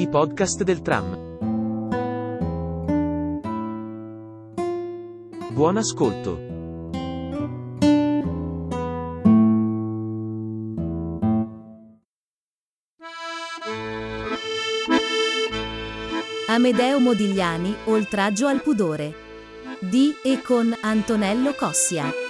I podcast del tram. Buon ascolto. Amedeo Modigliani, Oltraggio al pudore. Di e con Antonello Cossia.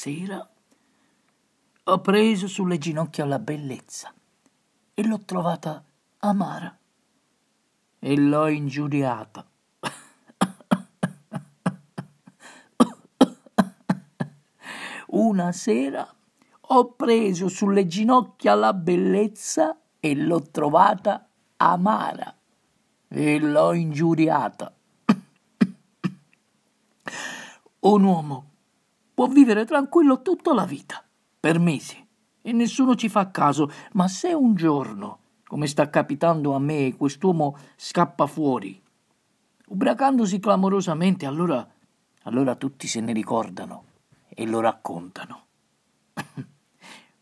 Sera ho preso sulle ginocchia la bellezza e l'ho trovata amara e l'ho ingiuriata. Una sera ho preso sulle ginocchia la bellezza e l'ho trovata amara e l'ho ingiuriata. Un uomo può vivere tranquillo tutta la vita, per mesi, e nessuno ci fa caso, ma se un giorno, come sta capitando a me, quest'uomo scappa fuori, ubriacandosi clamorosamente, allora, allora tutti se ne ricordano e lo raccontano.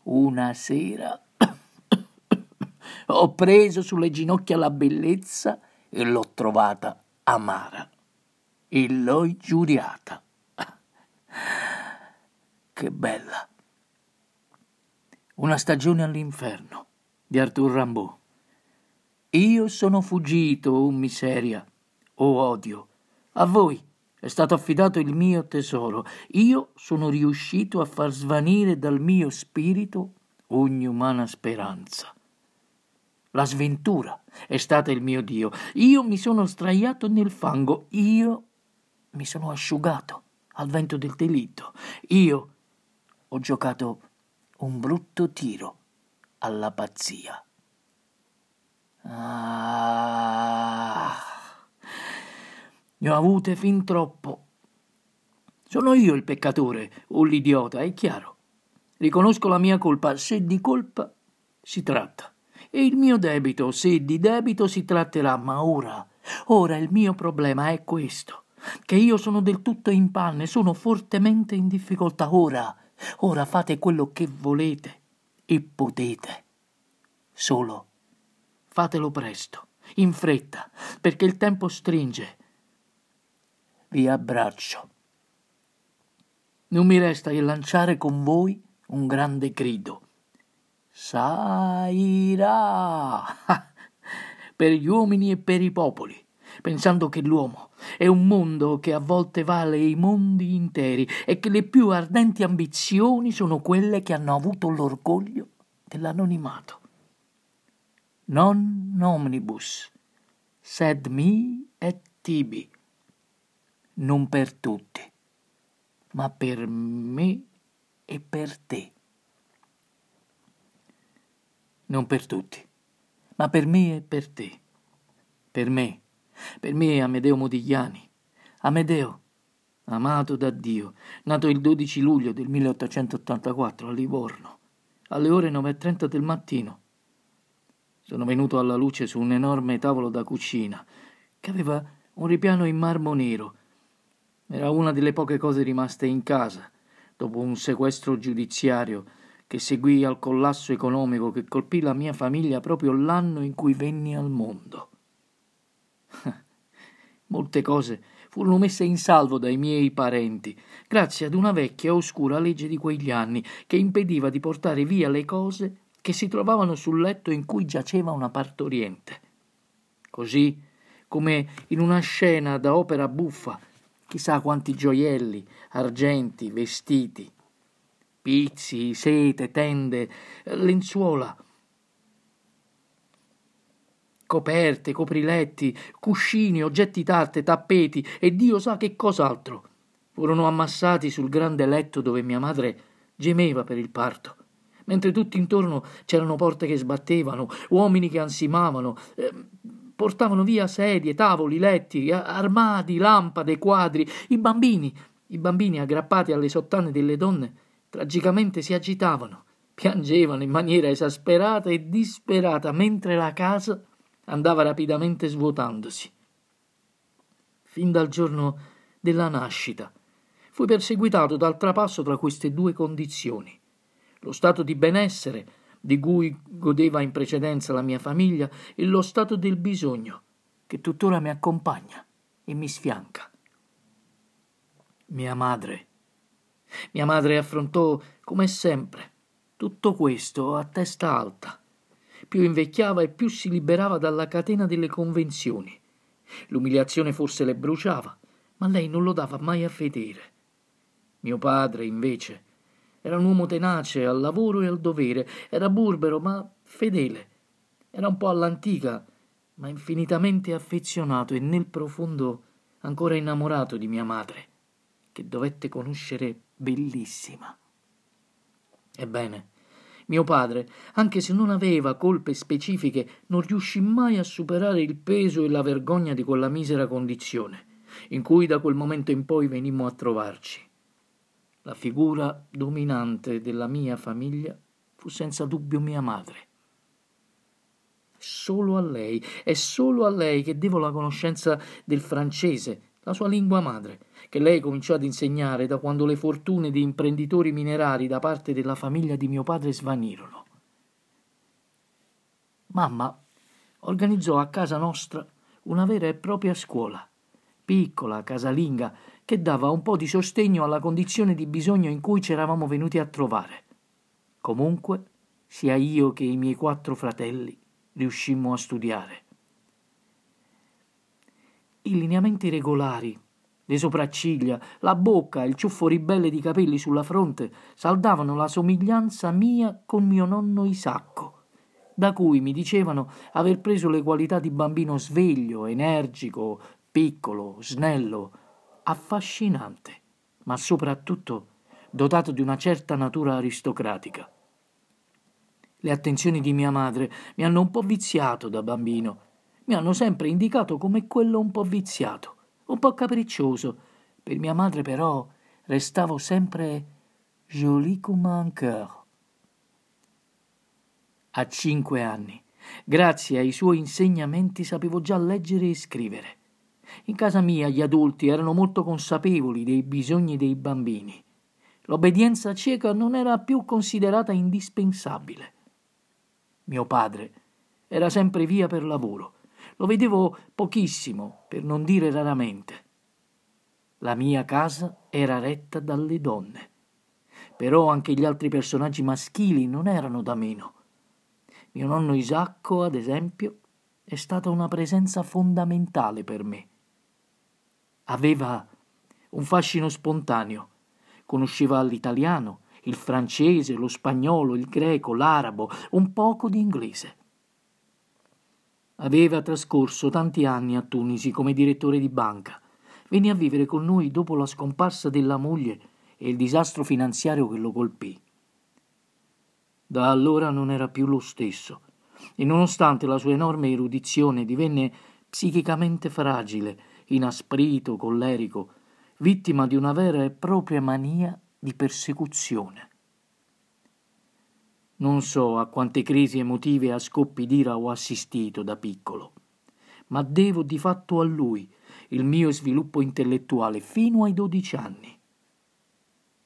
Una sera ho preso sulle ginocchia la bellezza e l'ho trovata amara e l'ho ingiuriata. Che bella. Una stagione all'inferno di Arthur Rimbaud. Io sono fuggito, oh miseria, oh odio. A voi è stato affidato il mio tesoro. Io sono riuscito a far svanire dal mio spirito ogni umana speranza. La sventura è stata il mio Dio. Io mi sono straiato nel fango. Io mi sono asciugato al vento del delitto. Io ho giocato un brutto tiro alla pazzia. Ah, ne ho avute fin troppo. Sono io il peccatore o l'idiota, è chiaro. Riconosco la mia colpa se di colpa si tratta e il mio debito se di debito si tratterà, ma ora, ora il mio problema è questo, che io sono del tutto in panne, sono fortemente in difficoltà ora Ora fate quello che volete e potete. Solo fatelo presto, in fretta, perché il tempo stringe. Vi abbraccio. Non mi resta che lanciare con voi un grande grido. Sairà! per gli uomini e per i popoli pensando che l'uomo è un mondo che a volte vale i mondi interi e che le più ardenti ambizioni sono quelle che hanno avuto l'orgoglio dell'anonimato. Non omnibus, sed mi et tibi. Non per tutti, ma per me e per te. Non per tutti, ma per me e per te. Per me per me Amedeo Modigliani. Amedeo, amato da Dio, nato il 12 luglio del 1884 a Livorno, alle ore 9.30 del mattino. Sono venuto alla luce su un enorme tavolo da cucina che aveva un ripiano in marmo nero. Era una delle poche cose rimaste in casa dopo un sequestro giudiziario che seguì al collasso economico che colpì la mia famiglia proprio l'anno in cui venni al mondo. Molte cose furono messe in salvo dai miei parenti, grazie ad una vecchia oscura legge di quegli anni che impediva di portare via le cose che si trovavano sul letto in cui giaceva una partoriente. Così, come in una scena da opera buffa, chissà quanti gioielli, argenti, vestiti, pizzi, sete, tende, lenzuola, coperte, copriletti, cuscini, oggetti d'arte, tappeti e Dio sa che cos'altro. Furono ammassati sul grande letto dove mia madre gemeva per il parto, mentre tutti intorno c'erano porte che sbattevano, uomini che ansimavano, eh, portavano via sedie, tavoli, letti, armadi, lampade, quadri, i bambini, i bambini aggrappati alle sottane delle donne, tragicamente si agitavano, piangevano in maniera esasperata e disperata, mentre la casa andava rapidamente svuotandosi. Fin dal giorno della nascita fui perseguitato dal trapasso tra queste due condizioni. Lo stato di benessere, di cui godeva in precedenza la mia famiglia, e lo stato del bisogno, che tuttora mi accompagna e mi sfianca. Mia madre. Mia madre affrontò, come sempre, tutto questo a testa alta. Più invecchiava e più si liberava dalla catena delle convenzioni. L'umiliazione forse le bruciava, ma lei non lo dava mai a vedere. Mio padre, invece, era un uomo tenace al lavoro e al dovere, era burbero ma fedele. Era un po' all'antica, ma infinitamente affezionato e nel profondo ancora innamorato di mia madre che dovette conoscere bellissima. Ebbene, mio padre, anche se non aveva colpe specifiche, non riuscì mai a superare il peso e la vergogna di quella misera condizione, in cui da quel momento in poi venimmo a trovarci. La figura dominante della mia famiglia fu senza dubbio mia madre. Solo a lei, è solo a lei che devo la conoscenza del francese, la sua lingua madre, che lei cominciò ad insegnare da quando le fortune di imprenditori minerari da parte della famiglia di mio padre svanirono. Mamma organizzò a casa nostra una vera e propria scuola, piccola, casalinga, che dava un po' di sostegno alla condizione di bisogno in cui ci eravamo venuti a trovare. Comunque, sia io che i miei quattro fratelli riuscimmo a studiare. I lineamenti regolari, le sopracciglia, la bocca e il ciuffo ribelle di capelli sulla fronte saldavano la somiglianza mia con mio nonno Isacco, da cui mi dicevano aver preso le qualità di bambino sveglio, energico, piccolo, snello, affascinante, ma soprattutto dotato di una certa natura aristocratica. Le attenzioni di mia madre mi hanno un po' viziato da bambino mi hanno sempre indicato come quello un po' viziato, un po' capriccioso. Per mia madre però restavo sempre joli comme un cœur. A cinque anni, grazie ai suoi insegnamenti, sapevo già leggere e scrivere. In casa mia gli adulti erano molto consapevoli dei bisogni dei bambini. L'obbedienza cieca non era più considerata indispensabile. Mio padre era sempre via per lavoro lo vedevo pochissimo, per non dire raramente. La mia casa era retta dalle donne. Però anche gli altri personaggi maschili non erano da meno. Mio nonno Isacco, ad esempio, è stata una presenza fondamentale per me. Aveva un fascino spontaneo. Conosceva l'italiano, il francese, lo spagnolo, il greco, l'arabo, un poco di inglese. Aveva trascorso tanti anni a Tunisi come direttore di banca. Venne a vivere con noi dopo la scomparsa della moglie e il disastro finanziario che lo colpì. Da allora non era più lo stesso e nonostante la sua enorme erudizione divenne psichicamente fragile, inasprito, collerico, vittima di una vera e propria mania di persecuzione. Non so a quante crisi emotive a scoppi d'ira ho assistito da piccolo, ma devo di fatto a lui il mio sviluppo intellettuale fino ai dodici anni.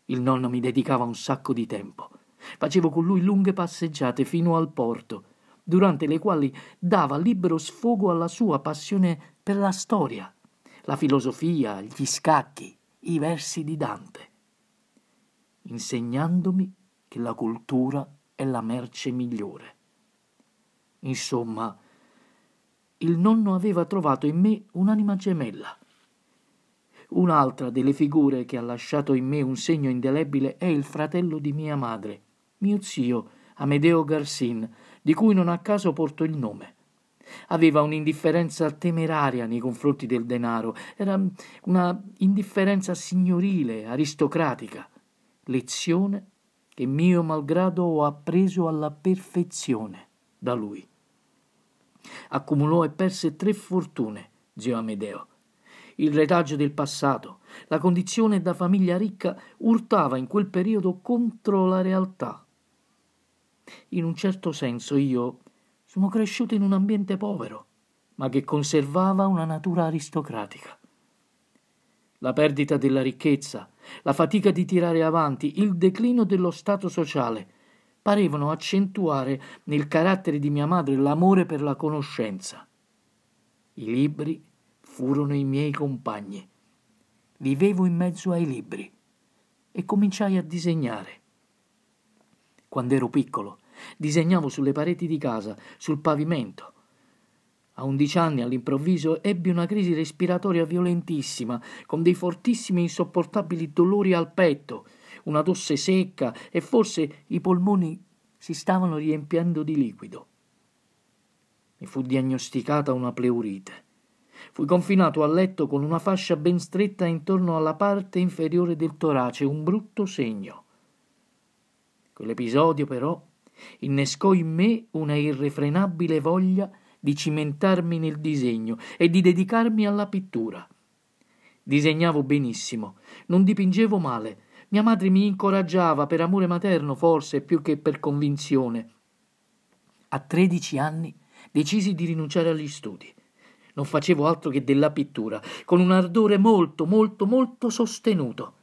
Il nonno mi dedicava un sacco di tempo. Facevo con lui lunghe passeggiate fino al porto, durante le quali dava libero sfogo alla sua passione per la storia, la filosofia, gli scacchi, i versi di Dante, insegnandomi che la cultura è la merce migliore. Insomma, il nonno aveva trovato in me un'anima gemella. Un'altra delle figure che ha lasciato in me un segno indelebile è il fratello di mia madre, mio zio Amedeo Garsin, di cui non a caso porto il nome. Aveva un'indifferenza temeraria nei confronti del denaro, era una indifferenza signorile, aristocratica, lezione che mio malgrado ho appreso alla perfezione da lui. Accumulò e perse tre fortune, zio Amedeo. Il retaggio del passato, la condizione da famiglia ricca urtava in quel periodo contro la realtà. In un certo senso io sono cresciuto in un ambiente povero, ma che conservava una natura aristocratica. La perdita della ricchezza, la fatica di tirare avanti, il declino dello stato sociale, parevano accentuare nel carattere di mia madre l'amore per la conoscenza. I libri furono i miei compagni. Vivevo in mezzo ai libri e cominciai a disegnare. Quando ero piccolo, disegnavo sulle pareti di casa, sul pavimento. A undici anni all'improvviso ebbi una crisi respiratoria violentissima, con dei fortissimi e insopportabili dolori al petto, una tosse secca e forse i polmoni si stavano riempiendo di liquido. Mi fu diagnosticata una pleurite. Fui confinato a letto con una fascia ben stretta intorno alla parte inferiore del torace, un brutto segno. Quell'episodio, però, innescò in me una irrefrenabile voglia di cimentarmi nel disegno e di dedicarmi alla pittura. Disegnavo benissimo, non dipingevo male. Mia madre mi incoraggiava per amore materno, forse più che per convinzione. A tredici anni decisi di rinunciare agli studi. Non facevo altro che della pittura, con un ardore molto, molto, molto sostenuto.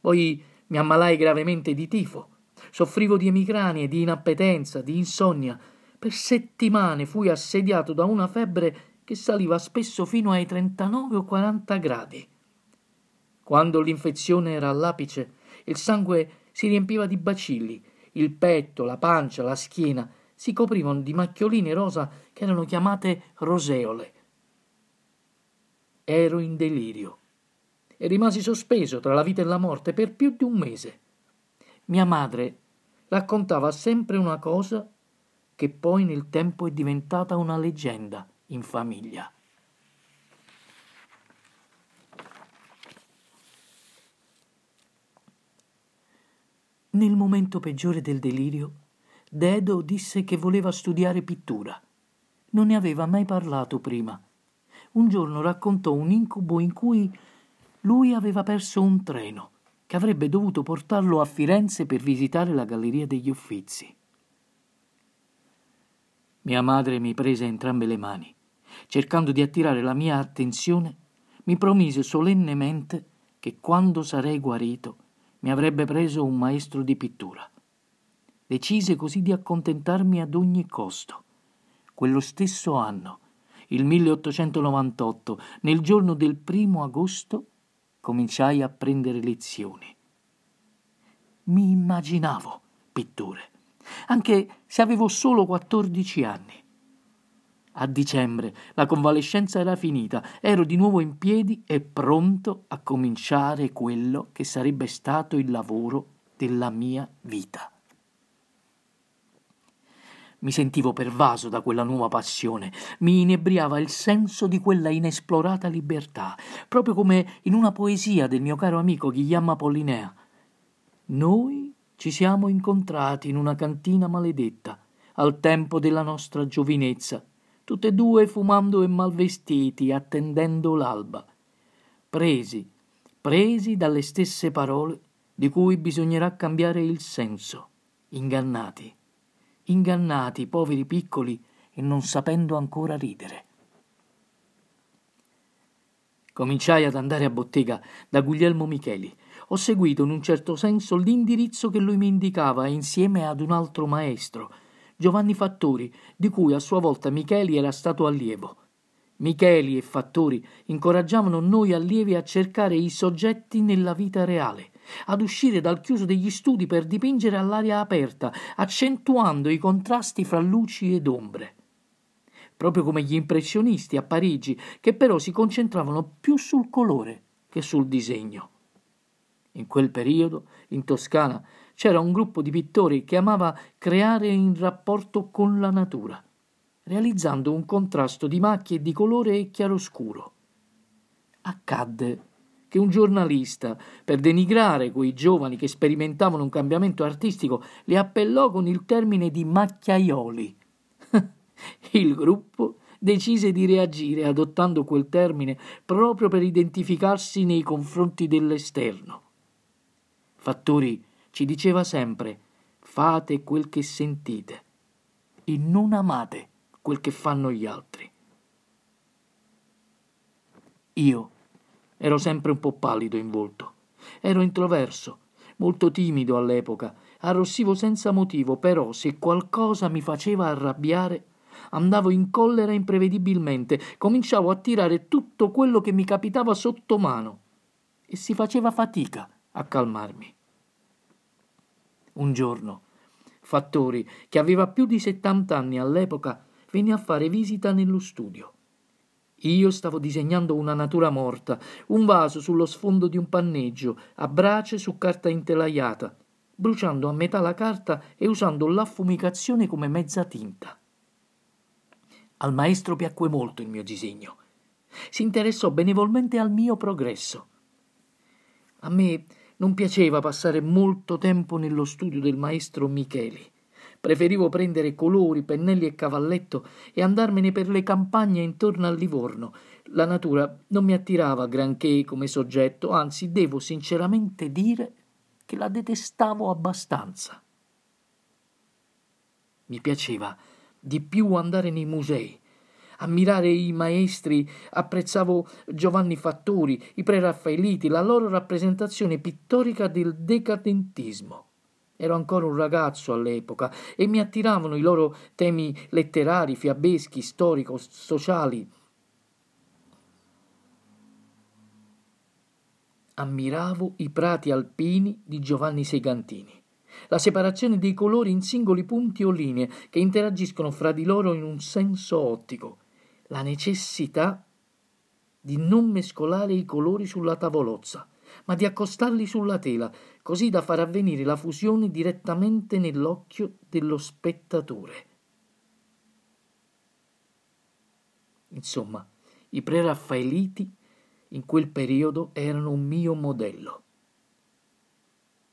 Poi mi ammalai gravemente di tifo. Soffrivo di emicranie, di inappetenza, di insonnia. Per settimane fui assediato da una febbre che saliva spesso fino ai 39 o 40 gradi. Quando l'infezione era all'apice, il sangue si riempiva di bacilli, il petto, la pancia, la schiena si coprivano di macchioline rosa che erano chiamate roseole. Ero in delirio e rimasi sospeso tra la vita e la morte per più di un mese. Mia madre raccontava sempre una cosa che poi nel tempo è diventata una leggenda in famiglia. Nel momento peggiore del delirio, Dedo disse che voleva studiare pittura. Non ne aveva mai parlato prima. Un giorno raccontò un incubo in cui lui aveva perso un treno che avrebbe dovuto portarlo a Firenze per visitare la Galleria degli Uffizi. Mia madre mi prese entrambe le mani. Cercando di attirare la mia attenzione, mi promise solennemente che quando sarei guarito mi avrebbe preso un maestro di pittura. Decise così di accontentarmi ad ogni costo. Quello stesso anno, il 1898, nel giorno del primo agosto, cominciai a prendere lezioni. Mi immaginavo pittore anche se avevo solo 14 anni. A dicembre la convalescenza era finita, ero di nuovo in piedi e pronto a cominciare quello che sarebbe stato il lavoro della mia vita. Mi sentivo pervaso da quella nuova passione, mi inebriava il senso di quella inesplorata libertà, proprio come in una poesia del mio caro amico Guillaume Apollinea. Noi ci siamo incontrati in una cantina maledetta, al tempo della nostra giovinezza, tutte e due fumando e malvestiti, attendendo l'alba, presi, presi dalle stesse parole di cui bisognerà cambiare il senso, ingannati, ingannati, poveri piccoli, e non sapendo ancora ridere. Cominciai ad andare a bottega da Guglielmo Micheli, ho seguito in un certo senso l'indirizzo che lui mi indicava insieme ad un altro maestro, Giovanni Fattori, di cui a sua volta Micheli era stato allievo. Micheli e Fattori incoraggiavano noi allievi a cercare i soggetti nella vita reale, ad uscire dal chiuso degli studi per dipingere all'aria aperta, accentuando i contrasti fra luci ed ombre. Proprio come gli impressionisti a Parigi, che però si concentravano più sul colore che sul disegno. In quel periodo, in Toscana, c'era un gruppo di pittori che amava creare in rapporto con la natura, realizzando un contrasto di macchie di colore e chiaroscuro. Accadde che un giornalista, per denigrare quei giovani che sperimentavano un cambiamento artistico, li appellò con il termine di macchiaioli. il gruppo decise di reagire adottando quel termine proprio per identificarsi nei confronti dell'esterno. Fattori ci diceva sempre fate quel che sentite e non amate quel che fanno gli altri. Io ero sempre un po' pallido in volto. Ero introverso, molto timido all'epoca, arrossivo senza motivo, però se qualcosa mi faceva arrabbiare, andavo in collera imprevedibilmente, cominciavo a tirare tutto quello che mi capitava sotto mano e si faceva fatica a calmarmi. Un giorno, Fattori, che aveva più di settant'anni all'epoca, venne a fare visita nello studio. Io stavo disegnando una natura morta, un vaso sullo sfondo di un panneggio, a brace su carta intelaiata, bruciando a metà la carta e usando l'affumicazione come mezza tinta. Al maestro piacque molto il mio disegno. Si interessò benevolmente al mio progresso. A me non piaceva passare molto tempo nello studio del maestro Micheli. Preferivo prendere colori, pennelli e cavalletto e andarmene per le campagne intorno al Livorno. La natura non mi attirava granché come soggetto, anzi devo sinceramente dire che la detestavo abbastanza. Mi piaceva di più andare nei musei, ammirare i maestri, apprezzavo Giovanni Fattori, i preraffaeliti, la loro rappresentazione pittorica del decadentismo. Ero ancora un ragazzo all'epoca e mi attiravano i loro temi letterari, fiabeschi, storico, sociali. Ammiravo i prati alpini di Giovanni Segantini la separazione dei colori in singoli punti o linee che interagiscono fra di loro in un senso ottico, la necessità di non mescolare i colori sulla tavolozza, ma di accostarli sulla tela, così da far avvenire la fusione direttamente nell'occhio dello spettatore. Insomma, i preraffaeliti in quel periodo erano un mio modello.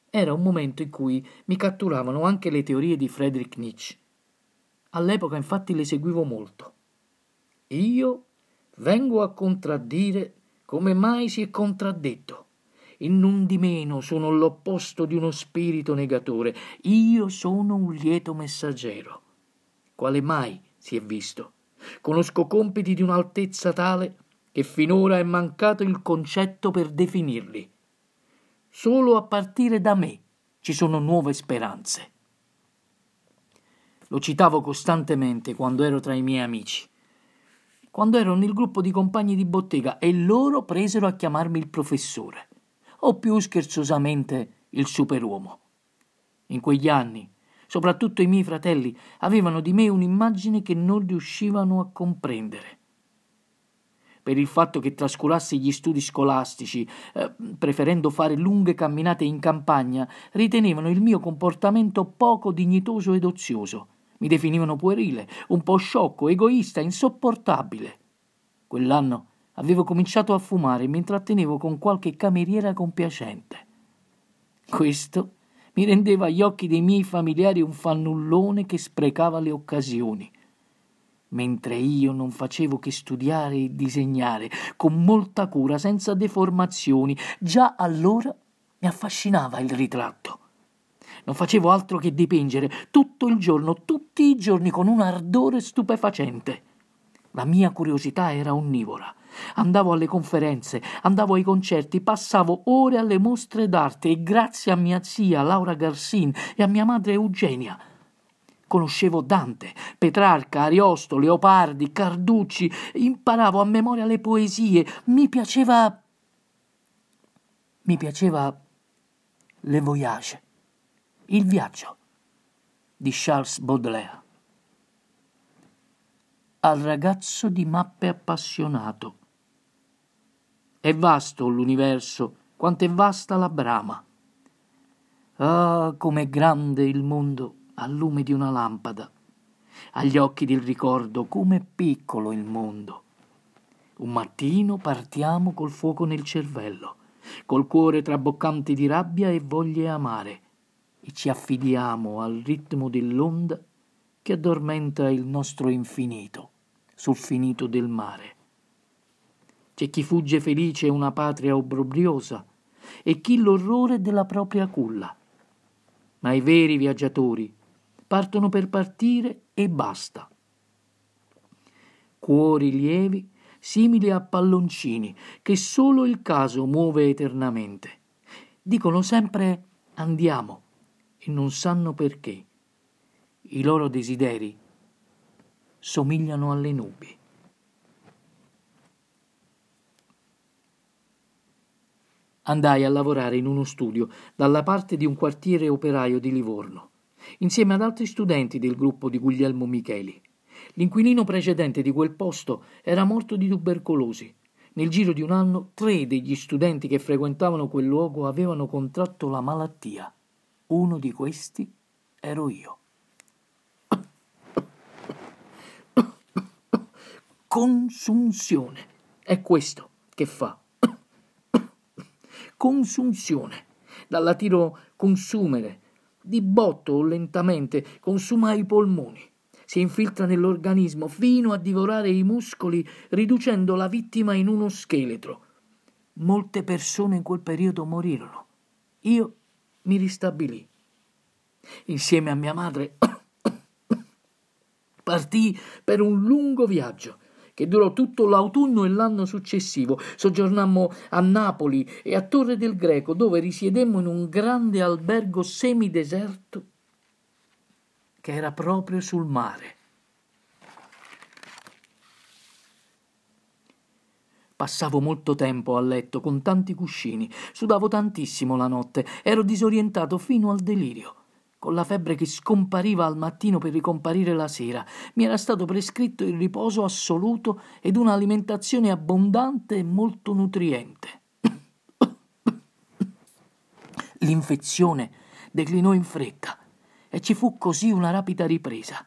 Era un momento in cui mi catturavano anche le teorie di Friedrich Nietzsche. All'epoca infatti le seguivo molto. Io vengo a contraddire come mai si è contraddetto. E non di meno sono l'opposto di uno spirito negatore. Io sono un lieto messaggero. Quale mai si è visto? Conosco compiti di un'altezza tale che finora è mancato il concetto per definirli. Solo a partire da me ci sono nuove speranze. Lo citavo costantemente quando ero tra i miei amici quando ero nel gruppo di compagni di bottega e loro presero a chiamarmi il professore, o più scherzosamente il superuomo. In quegli anni, soprattutto i miei fratelli, avevano di me un'immagine che non riuscivano a comprendere. Per il fatto che trascurassi gli studi scolastici, eh, preferendo fare lunghe camminate in campagna, ritenevano il mio comportamento poco dignitoso ed ozioso mi definivano puerile, un po' sciocco, egoista, insopportabile. Quell'anno avevo cominciato a fumare e mi intrattenevo con qualche cameriera compiacente. Questo mi rendeva agli occhi dei miei familiari un fannullone che sprecava le occasioni. Mentre io non facevo che studiare e disegnare con molta cura, senza deformazioni, già allora mi affascinava il ritratto. Non facevo altro che dipingere tutto il giorno, tutti i giorni, con un ardore stupefacente. La mia curiosità era onnivora. Andavo alle conferenze, andavo ai concerti, passavo ore alle mostre d'arte e grazie a mia zia Laura Garsin e a mia madre Eugenia conoscevo Dante, Petrarca, Ariosto, Leopardi, Carducci, imparavo a memoria le poesie, mi piaceva mi piaceva le voyage. Il viaggio di Charles Baudelaire. Al ragazzo di mappe appassionato. È vasto l'universo, quanto è vasta la brama. Ah, com'è grande il mondo al lume di una lampada. Agli occhi del ricordo, com'è piccolo il mondo. Un mattino partiamo col fuoco nel cervello col cuore traboccante di rabbia e voglie amare, e ci affidiamo al ritmo dell'onda che addormenta il nostro infinito sul finito del mare. C'è chi fugge felice una patria obbrobriosa e chi l'orrore della propria culla. Ma i veri viaggiatori partono per partire e basta. Cuori lievi, simili a palloncini, che solo il caso muove eternamente. Dicono sempre andiamo e non sanno perché. I loro desideri somigliano alle nubi. Andai a lavorare in uno studio dalla parte di un quartiere operaio di Livorno, insieme ad altri studenti del gruppo di Guglielmo Micheli. L'inquilino precedente di quel posto era morto di tubercolosi. Nel giro di un anno, tre degli studenti che frequentavano quel luogo avevano contratto la malattia. Uno di questi ero io. Consunzione. È questo che fa. Consunzione. Dal latino consumere. Di botto o lentamente consuma i polmoni. Si infiltra nell'organismo fino a divorare i muscoli, riducendo la vittima in uno scheletro. Molte persone in quel periodo morirono. Io mi ristabilì. Insieme a mia madre partì per un lungo viaggio che durò tutto l'autunno e l'anno successivo. Soggiornammo a Napoli e a Torre del Greco, dove risiedemmo in un grande albergo semideserto che era proprio sul mare. Passavo molto tempo a letto con tanti cuscini, sudavo tantissimo la notte, ero disorientato fino al delirio con la febbre che scompariva al mattino per ricomparire la sera. Mi era stato prescritto il riposo assoluto ed un'alimentazione abbondante e molto nutriente. L'infezione declinò in fretta e ci fu così una rapida ripresa.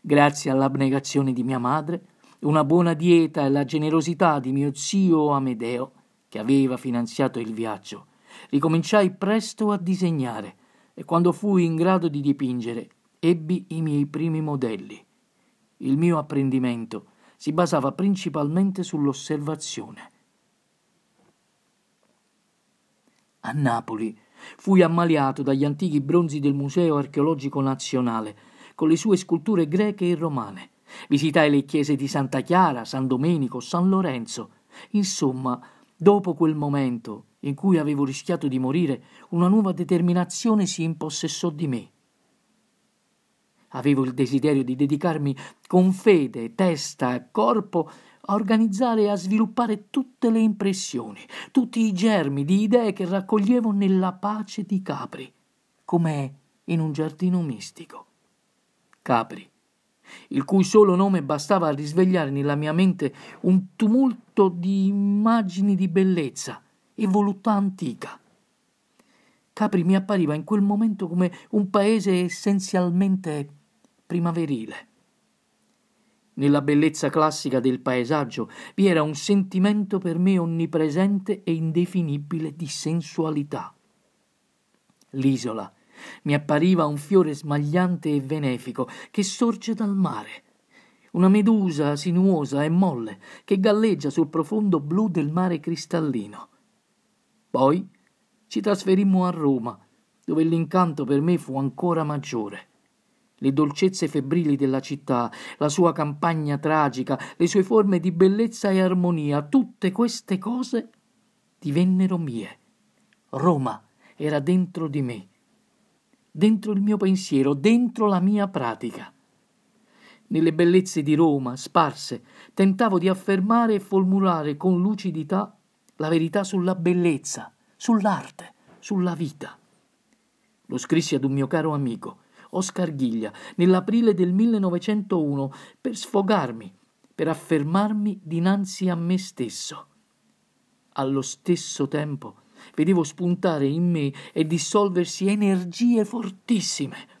Grazie all'abnegazione di mia madre, una buona dieta e la generosità di mio zio Amedeo, che aveva finanziato il viaggio, ricominciai presto a disegnare e quando fui in grado di dipingere ebbi i miei primi modelli. Il mio apprendimento si basava principalmente sull'osservazione. A Napoli fui ammaliato dagli antichi bronzi del Museo archeologico nazionale, con le sue sculture greche e romane. Visitai le chiese di Santa Chiara, San Domenico, San Lorenzo. Insomma, dopo quel momento in cui avevo rischiato di morire, una nuova determinazione si impossessò di me. Avevo il desiderio di dedicarmi con fede, testa e corpo a organizzare e a sviluppare tutte le impressioni, tutti i germi di idee che raccoglievo nella pace di Capri, come in un giardino mistico. Capri, il cui solo nome bastava a risvegliare nella mia mente un tumulto di immagini di bellezza, e voluttà antica. Capri mi appariva in quel momento come un paese essenzialmente primaverile. Nella bellezza classica del paesaggio vi era un sentimento per me onnipresente e indefinibile di sensualità. L'isola mi appariva un fiore smagliante e benefico che sorge dal mare, una medusa sinuosa e molle che galleggia sul profondo blu del mare cristallino. Poi ci trasferimmo a Roma, dove l'incanto per me fu ancora maggiore. Le dolcezze febbrili della città, la sua campagna tragica, le sue forme di bellezza e armonia, tutte queste cose divennero mie. Roma era dentro di me, dentro il mio pensiero, dentro la mia pratica. Nelle bellezze di Roma, sparse, tentavo di affermare e formulare con lucidità la verità sulla bellezza, sull'arte, sulla vita. Lo scrissi ad un mio caro amico, Oscar Ghiglia, nell'aprile del 1901, per sfogarmi, per affermarmi dinanzi a me stesso. Allo stesso tempo vedevo spuntare in me e dissolversi energie fortissime.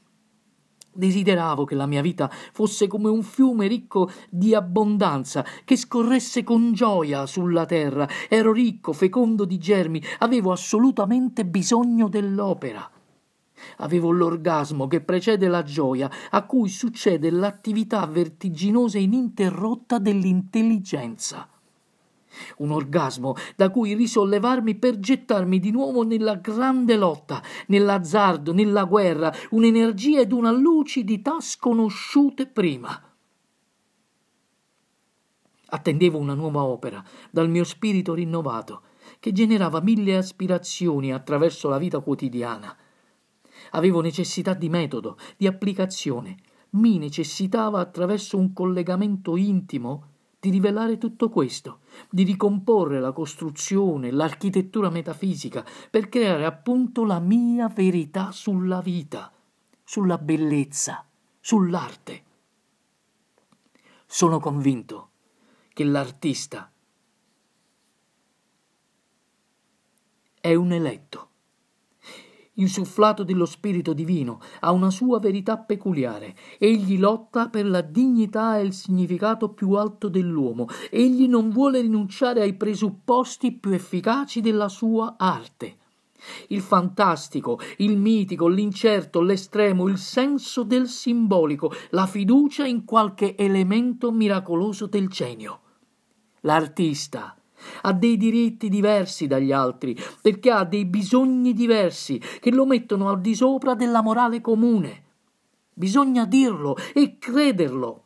Desideravo che la mia vita fosse come un fiume ricco di abbondanza, che scorresse con gioia sulla terra. Ero ricco, fecondo di germi, avevo assolutamente bisogno dell'opera. Avevo l'orgasmo che precede la gioia, a cui succede l'attività vertiginosa e ininterrotta dell'intelligenza un orgasmo da cui risollevarmi per gettarmi di nuovo nella grande lotta, nell'azzardo, nella guerra, un'energia ed una lucidità sconosciute prima. Attendevo una nuova opera dal mio spirito rinnovato, che generava mille aspirazioni attraverso la vita quotidiana. Avevo necessità di metodo, di applicazione. Mi necessitava attraverso un collegamento intimo di rivelare tutto questo, di ricomporre la costruzione, l'architettura metafisica, per creare appunto la mia verità sulla vita, sulla bellezza, sull'arte. Sono convinto che l'artista è un eletto insufflato dello Spirito Divino, ha una sua verità peculiare. Egli lotta per la dignità e il significato più alto dell'uomo. Egli non vuole rinunciare ai presupposti più efficaci della sua arte. Il fantastico, il mitico, l'incerto, l'estremo, il senso del simbolico, la fiducia in qualche elemento miracoloso del genio. L'artista ha dei diritti diversi dagli altri, perché ha dei bisogni diversi che lo mettono al di sopra della morale comune. Bisogna dirlo e crederlo.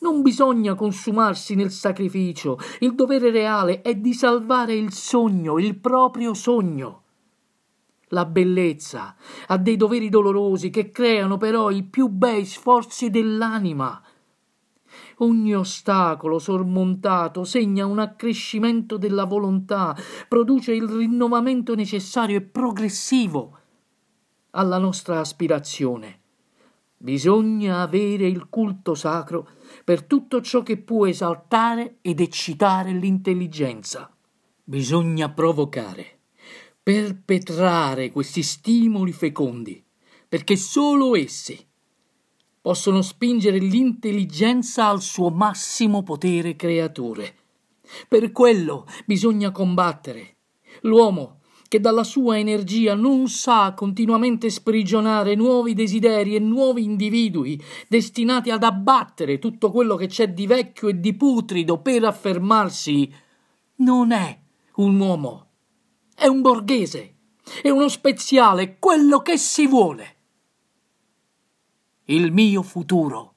Non bisogna consumarsi nel sacrificio. Il dovere reale è di salvare il sogno, il proprio sogno. La bellezza ha dei doveri dolorosi che creano però i più bei sforzi dell'anima Ogni ostacolo sormontato segna un accrescimento della volontà, produce il rinnovamento necessario e progressivo alla nostra aspirazione. Bisogna avere il culto sacro per tutto ciò che può esaltare ed eccitare l'intelligenza. Bisogna provocare, perpetrare questi stimoli fecondi, perché solo essi possono spingere l'intelligenza al suo massimo potere creatore. Per quello bisogna combattere. L'uomo che dalla sua energia non sa continuamente sprigionare nuovi desideri e nuovi individui destinati ad abbattere tutto quello che c'è di vecchio e di putrido per affermarsi, non è un uomo, è un borghese, è uno speziale, quello che si vuole il mio futuro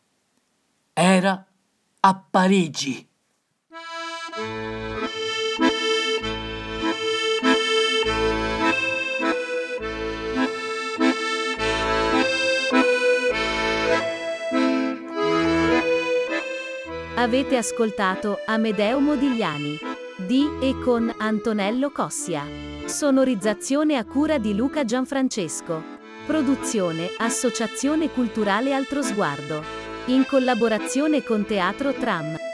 era a Parigi. Avete ascoltato Amedeo Modigliani di e con Antonello Cossia. Sonorizzazione a cura di Luca Gianfrancesco. Produzione Associazione Culturale Altro Sguardo. In collaborazione con Teatro Tram.